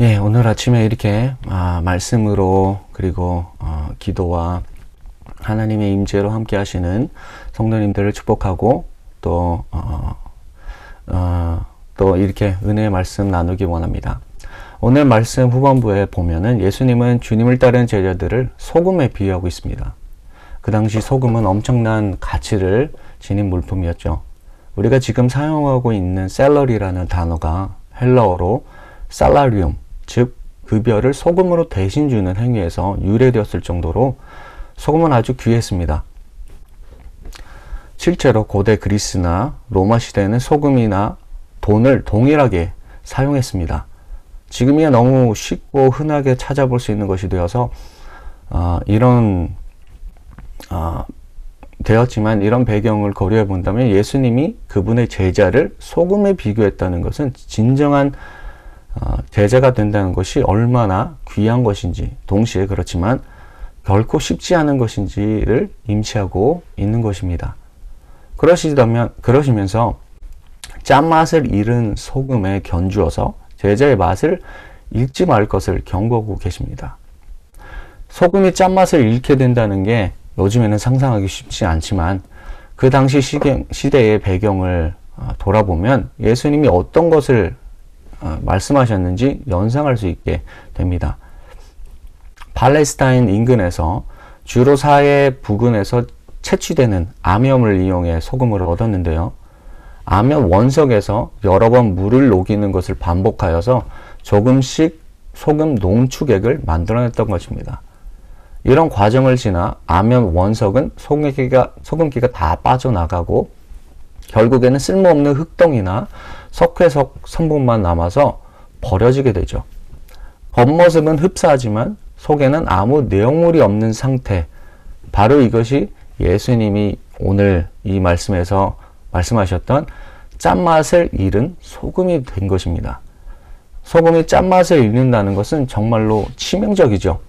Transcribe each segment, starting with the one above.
예, 오늘 아침에 이렇게 아, 말씀으로 그리고 어, 기도와 하나님의 임재로 함께 하시는 성도님들을 축복하고 또, 어, 어, 또 이렇게 은혜의 말씀 나누기 원합니다. 오늘 말씀 후반부에 보면은 예수님은 주님을 따르는 제자들을 소금에 비유하고 있습니다. 그 당시 소금은 엄청난 가치를 지닌 물품이었죠. 우리가 지금 사용하고 있는 셀러리라는 단어가 헬라어로 살라리움, 즉 급여를 소금으로 대신 주는 행위에서 유래되었을 정도로 소금은 아주 귀했습니다. 실제로 고대 그리스나 로마 시대에는 소금이나 돈을 동일하게 사용했습니다. 지금이야 너무 쉽고 흔하게 찾아볼 수 있는 것이 되어서 어, 이런 어, 되었지만 이런 배경을 고려해 본다면 예수님이 그분의 제자를 소금에 비교했다는 것은 진정한 어, 제자가 된다는 것이 얼마나 귀한 것인지 동시에 그렇지만 결코 쉽지 않은 것인지를 임시하고 있는 것입니다. 그러시다면 그러시면서 짠맛을 잃은 소금에 견주어서 제자의 맛을 잃지 말 것을 경고하고 계십니다. 소금이 짠맛을 잃게 된다는 게 요즘에는 상상하기 쉽지 않지만 그 당시 시대의 배경을 어, 돌아보면 예수님이 어떤 것을 어, 말씀하셨는지 연상할 수 있게 됩니다. 팔레스타인 인근에서 주로 사해 부근에서 채취되는 암염을 이용해 소금을 얻었는데요. 암염 원석에서 여러 번 물을 녹이는 것을 반복하여서 조금씩 소금 농축액을 만들어냈던 것입니다. 이런 과정을 지나 암염 원석은 소금기가, 소금기가 다 빠져나가고 결국에는 쓸모없는 흙덩이나 석회석 성분만 남아서 버려지게 되죠. 겉모습은 흡사하지만 속에는 아무 내용물이 없는 상태. 바로 이것이 예수님이 오늘 이 말씀에서 말씀하셨던 짠맛을 잃은 소금이 된 것입니다. 소금이 짠맛을 잃는다는 것은 정말로 치명적이죠.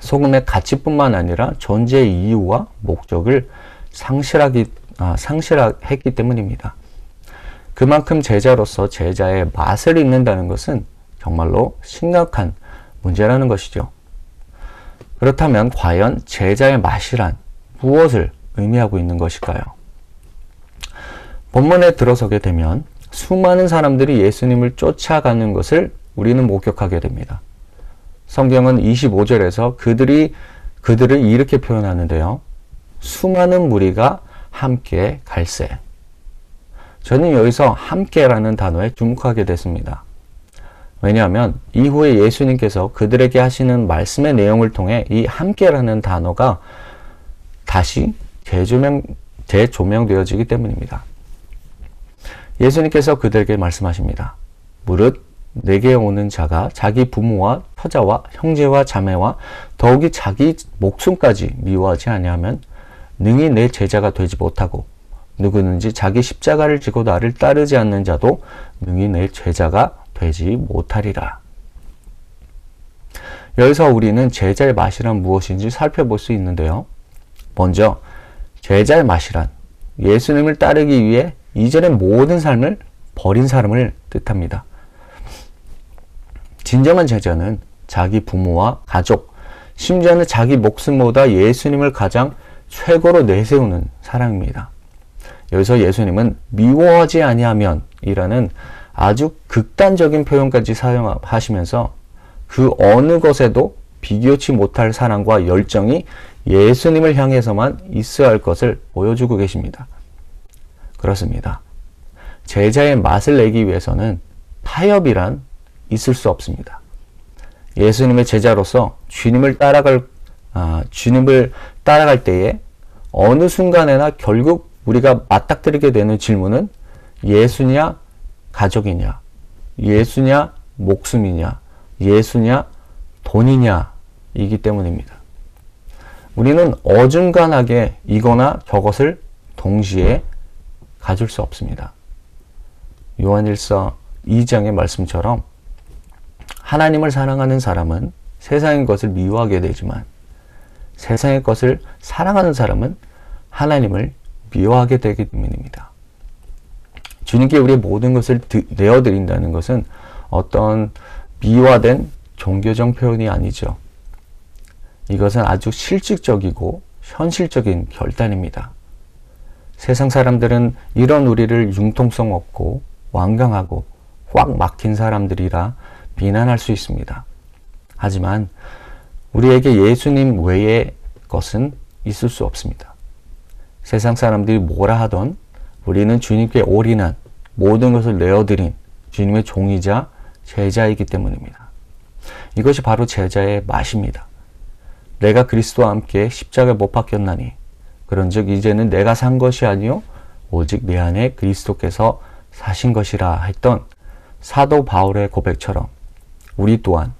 소금의 가치뿐만 아니라 존재의 이유와 목적을 상실하기, 아, 상실했기 때문입니다. 그만큼 제자로서 제자의 맛을 잃는다는 것은 정말로 심각한 문제라는 것이죠. 그렇다면 과연 제자의 맛이란 무엇을 의미하고 있는 것일까요? 본문에 들어서게 되면 수많은 사람들이 예수님을 쫓아가는 것을 우리는 목격하게 됩니다. 성경은 25절에서 그들이 그들을 이렇게 표현하는데요. 수많은 무리가 함께 갈세. 저는 여기서 함께라는 단어에 주목하게 됐습니다. 왜냐하면 이후에 예수님께서 그들에게 하시는 말씀의 내용을 통해 이 함께라는 단어가 다시 재조명, 재조명되어지기 때문입니다. 예수님께서 그들에게 말씀하십니다. 무릇 내게 오는 자가 자기 부모와 터자와 형제와 자매와 더욱이 자기 목숨까지 미워하지 아니하면 능히 내 제자가 되지 못하고 누구든지 자기 십자가를 지고 나를 따르지 않는 자도 능히 내 제자가 되지 못하리라. 여기서 우리는 제자의 맛이란 무엇인지 살펴볼 수 있는데요. 먼저 제자의 맛이란 예수님을 따르기 위해 이전의 모든 삶을 버린 사람을 뜻합니다. 진정한 제자는 자기 부모와 가족, 심지어는 자기 목숨보다 예수님을 가장 최고로 내세우는 사람입니다. 여기서 예수님은 미워하지 아니하면 이라는 아주 극단적인 표현까지 사용하시면서 그 어느 것에도 비교치 못할 사랑과 열정이 예수님을 향해서만 있어야 할 것을 보여주고 계십니다. 그렇습니다. 제자의 맛을 내기 위해서는 타협이란 있을 수 없습니다. 예수님의 제자로서 주님을 따라갈 아, 주님을 따라갈 때에 어느 순간에나 결국 우리가 맞닥뜨리게 되는 질문은 예수냐 가족이냐 예수냐 목숨이냐 예수냐 돈이냐 이기 때문입니다. 우리는 어중간하게 이거나 저것을 동시에 가질 수 없습니다. 요한일서 2장의 말씀처럼 하나님을 사랑하는 사람은 세상의 것을 미워하게 되지만 세상의 것을 사랑하는 사람은 하나님을 미워하게 되기 때문입니다. 주님께 우리의 모든 것을 내어드린다는 것은 어떤 미화된 종교적 표현이 아니죠. 이것은 아주 실질적이고 현실적인 결단입니다. 세상 사람들은 이런 우리를 융통성 없고 완강하고 꽉 막힌 사람들이라 비난할 수 있습니다. 하지만 우리에게 예수님 외의 것은 있을 수 없습니다. 세상 사람들이 뭐라 하던 우리는 주님께 올인한 모든 것을 내어드린 주님의 종이자 제자이기 때문입니다. 이것이 바로 제자의 맛입니다. 내가 그리스도와 함께 십자가에 못 박혔나니 그런즉 이제는 내가 산 것이 아니요 오직 내 안에 그리스도께서 사신 것이라 했던 사도 바울의 고백처럼 우리 또한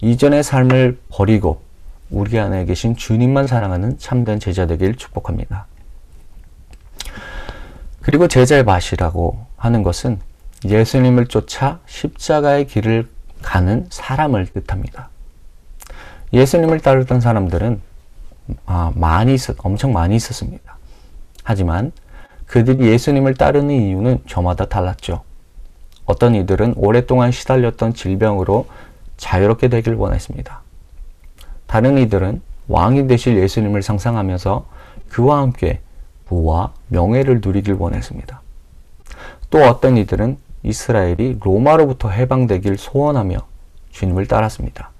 이전의 삶을 버리고 우리 안에 계신 주님만 사랑하는 참된 제자 되길 축복합니다. 그리고 제자의 맛이라고 하는 것은 예수님을 쫓아 십자가의 길을 가는 사람을 뜻합니다. 예수님을 따르던 사람들은 아, 많이 있었, 엄청 많이 있었습니다. 하지만 그들이 예수님을 따르는 이유는 저마다 달랐죠. 어떤 이들은 오랫동안 시달렸던 질병으로 자유롭게 되길 원했습니다. 다른 이들은 왕이 되실 예수님을 상상하면서 그와 함께 부와 명예를 누리길 원했습니다. 또 어떤 이들은 이스라엘이 로마로부터 해방되길 소원하며 주님을 따랐습니다.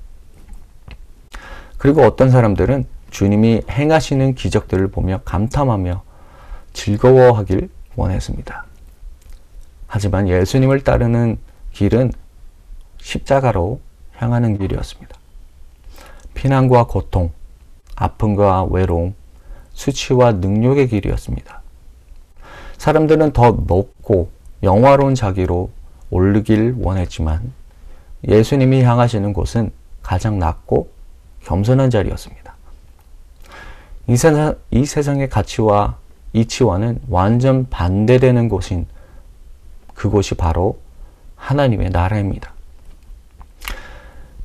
그리고 어떤 사람들은 주님이 행하시는 기적들을 보며 감탄하며 즐거워하길 원했습니다. 하지만 예수님을 따르는 길은 십자가로 향하는 길이었습니다. 피난과 고통, 아픔과 외로움, 수치와 능력의 길이었습니다. 사람들은 더 높고 영화로운 자기로 오르길 원했지만 예수님이 향하시는 곳은 가장 낮고 겸손한 자리였습니다. 이, 세상, 이 세상의 가치와 이치와는 완전 반대되는 곳인 그곳이 바로 하나님의 나라입니다.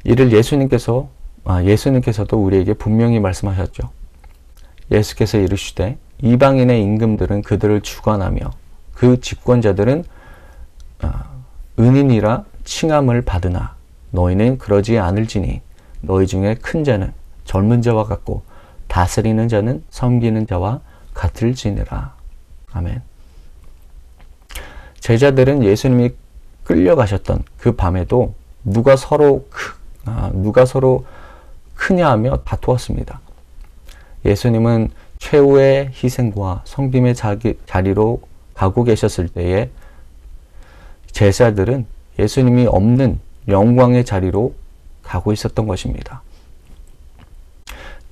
이를 예수님께서 아, 예수님께서도 우리에게 분명히 말씀하셨죠. 예수께서 이르시되 이방인의 임금들은 그들을 주관하며 그 집권자들은 아, 은인이라 칭함을 받으나 너희는 그러지 않을지니 너희 중에 큰 자는 젊은 자와 같고 다스리는 자는 섬기는 자와 같을지니라. 아멘. 제자들은 예수님이 끌려가셨던 그 밤에도 누가 서로 크, 아, 누가 서로 크냐 하며 다투었습니다. 예수님은 최후의 희생과 성김의 자기, 자리로 가고 계셨을 때에 제자들은 예수님이 없는 영광의 자리로 가고 있었던 것입니다.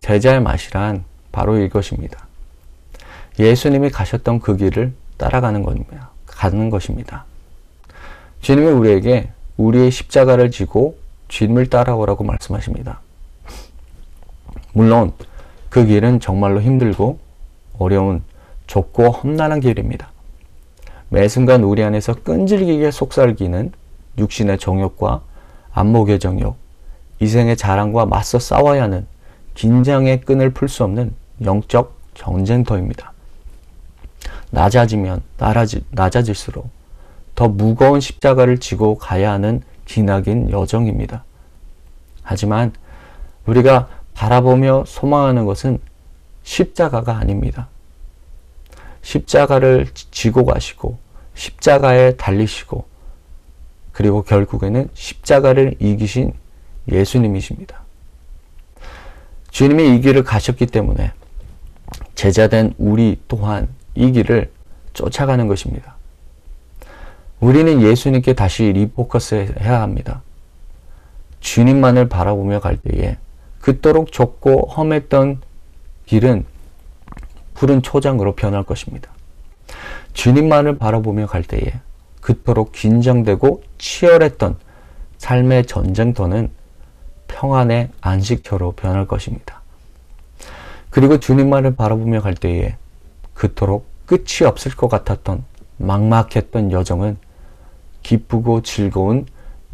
제자의 맛이란 바로 이것입니다. 예수님이 가셨던 그 길을 따라가는 겁니다. 가는 것입니다. 주님이 우리에게 우리의 십자가를 지고 주님을 따라오라고 말씀하십니다. 물론 그 길은 정말로 힘들고 어려운 좁고 험난한 길입니다. 매 순간 우리 안에서 끈질기게 속살기는 육신의 정욕과 안목의 정욕, 이생의 자랑과 맞서 싸워야 하는 긴장의 끈을 풀 수 없는 영적 전쟁터입니다. 낮아지면 낮아지, 낮아질수록 더 무거운 십자가를 지고 가야 하는 기나긴 여정입니다. 하지만 우리가 바라보며 소망하는 것은 십자가가 아닙니다. 십자가를 지고 가시고 십자가에 달리시고 그리고 결국에는 십자가를 이기신 예수님이십니다. 주님이 이 길을 가셨기 때문에 제자된 우리 또한 이 길을 쫓아가는 것입니다. 우리는 예수님께 다시 리포커스 해야 합니다. 주님만을 바라보며 갈 때에 그토록 좁고 험했던 길은 푸른 초장으로 변할 것입니다. 주님만을 바라보며 갈 때에 그토록 긴장되고 치열했던 삶의 전쟁터는 평안의 안식처로 변할 것입니다. 그리고 주님만을 바라보며 갈 때에 그토록 끝이 없을 것 같았던 막막했던 여정은 기쁘고 즐거운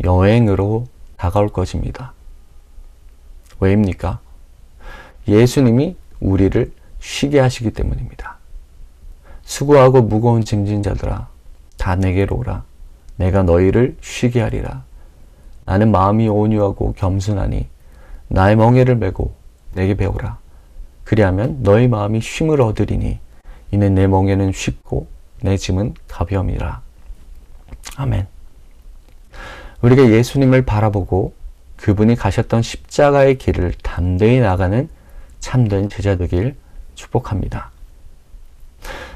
여행으로 다가올 것입니다. 왜입니까? 예수님이 우리를 쉬게 하시기 때문입니다. 수고하고 무거운 짐진 자들아 다 내게로 오라 내가 너희를 쉬게 하리라 나는 마음이 온유하고 겸손하니 나의 멍에를 메고 내게 배우라. 그리하면 너희 마음이 쉼을 얻으리니 이는 내 멍에는 쉽고 내 짐은 가벼움이라. 아멘. 우리가 예수님을 바라보고 그분이 가셨던 십자가의 길을 담대히 나가는 참된 제자 되길 축복합니다.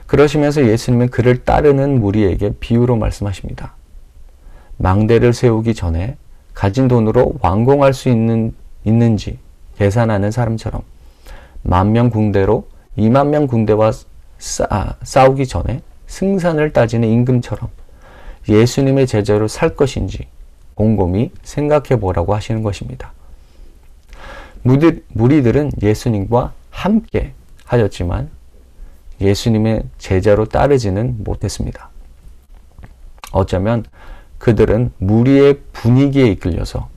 그러시면서 예수님은 그를 따르는 무리에게 비유로 말씀하십니다. 망대를 세우기 전에 가진 돈으로 완공할 수 있는, 있는지 계산하는 사람처럼 만명 군대로 2만 명 군대와 싸, 싸우기 전에 승산을 따지는 임금처럼 예수님의 제자로 살 것인지 곰곰이 생각해 보라고 하시는 것입니다. 무리들은 예수님과 함께 하였지만 예수님의 제자로 따르지는 못했습니다. 어쩌면 그들은 무리의 분위기에 이끌려서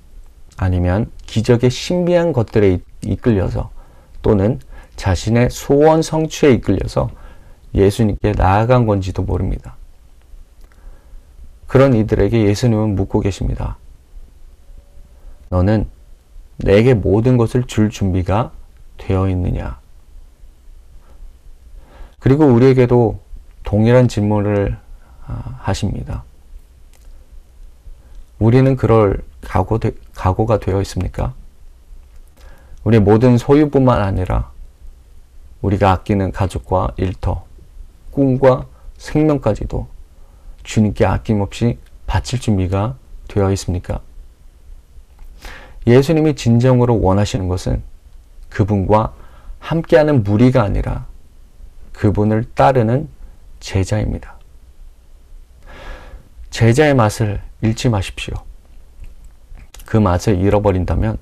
아니면 기적의 신비한 것들에 이끌려서 또는 자신의 소원 성취에 이끌려서 예수님께 나아간 건지도 모릅니다. 그런 이들에게 예수님은 묻고 계십니다. 너는 내게 모든 것을 줄 준비가 되어 있느냐? 그리고 우리에게도 동일한 질문을 아, 하십니다. 우리는 그럴 각오, 각오가 되어 있습니까? 우리 모든 소유뿐만 아니라 우리가 아끼는 가족과 일터, 꿈과 생명까지도 주님께 아낌없이 바칠 준비가 되어 있습니까? 예수님이 진정으로 원하시는 것은 그분과 함께하는 무리가 아니라 그분을 따르는 제자입니다. 제자의 맛을 잃지 마십시오. 그 맛을 잃어버린다면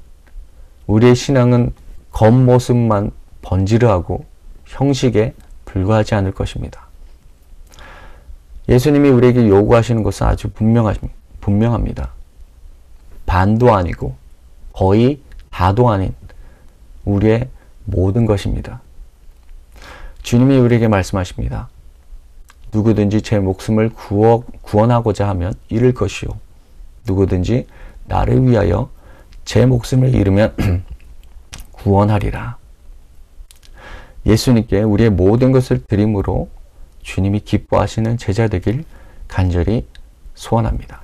우리의 신앙은 겉모습만 번지르하고 형식에 불과하지 않을 것입니다. 예수님이 우리에게 요구하시는 것은 아주 분명합니다. 반도 아니고 거의 다도 아닌 우리의 모든 것입니다. 주님이 우리에게 말씀하십니다. 누구든지 제 목숨을 구워, 구원하고자 하면 잃을 것이요. 누구든지 나를 위하여 제 목숨을 잃으면 구원하리라. 예수님께 우리의 모든 것을 드림으로 주님이 기뻐하시는 제자 되길 간절히 소원합니다.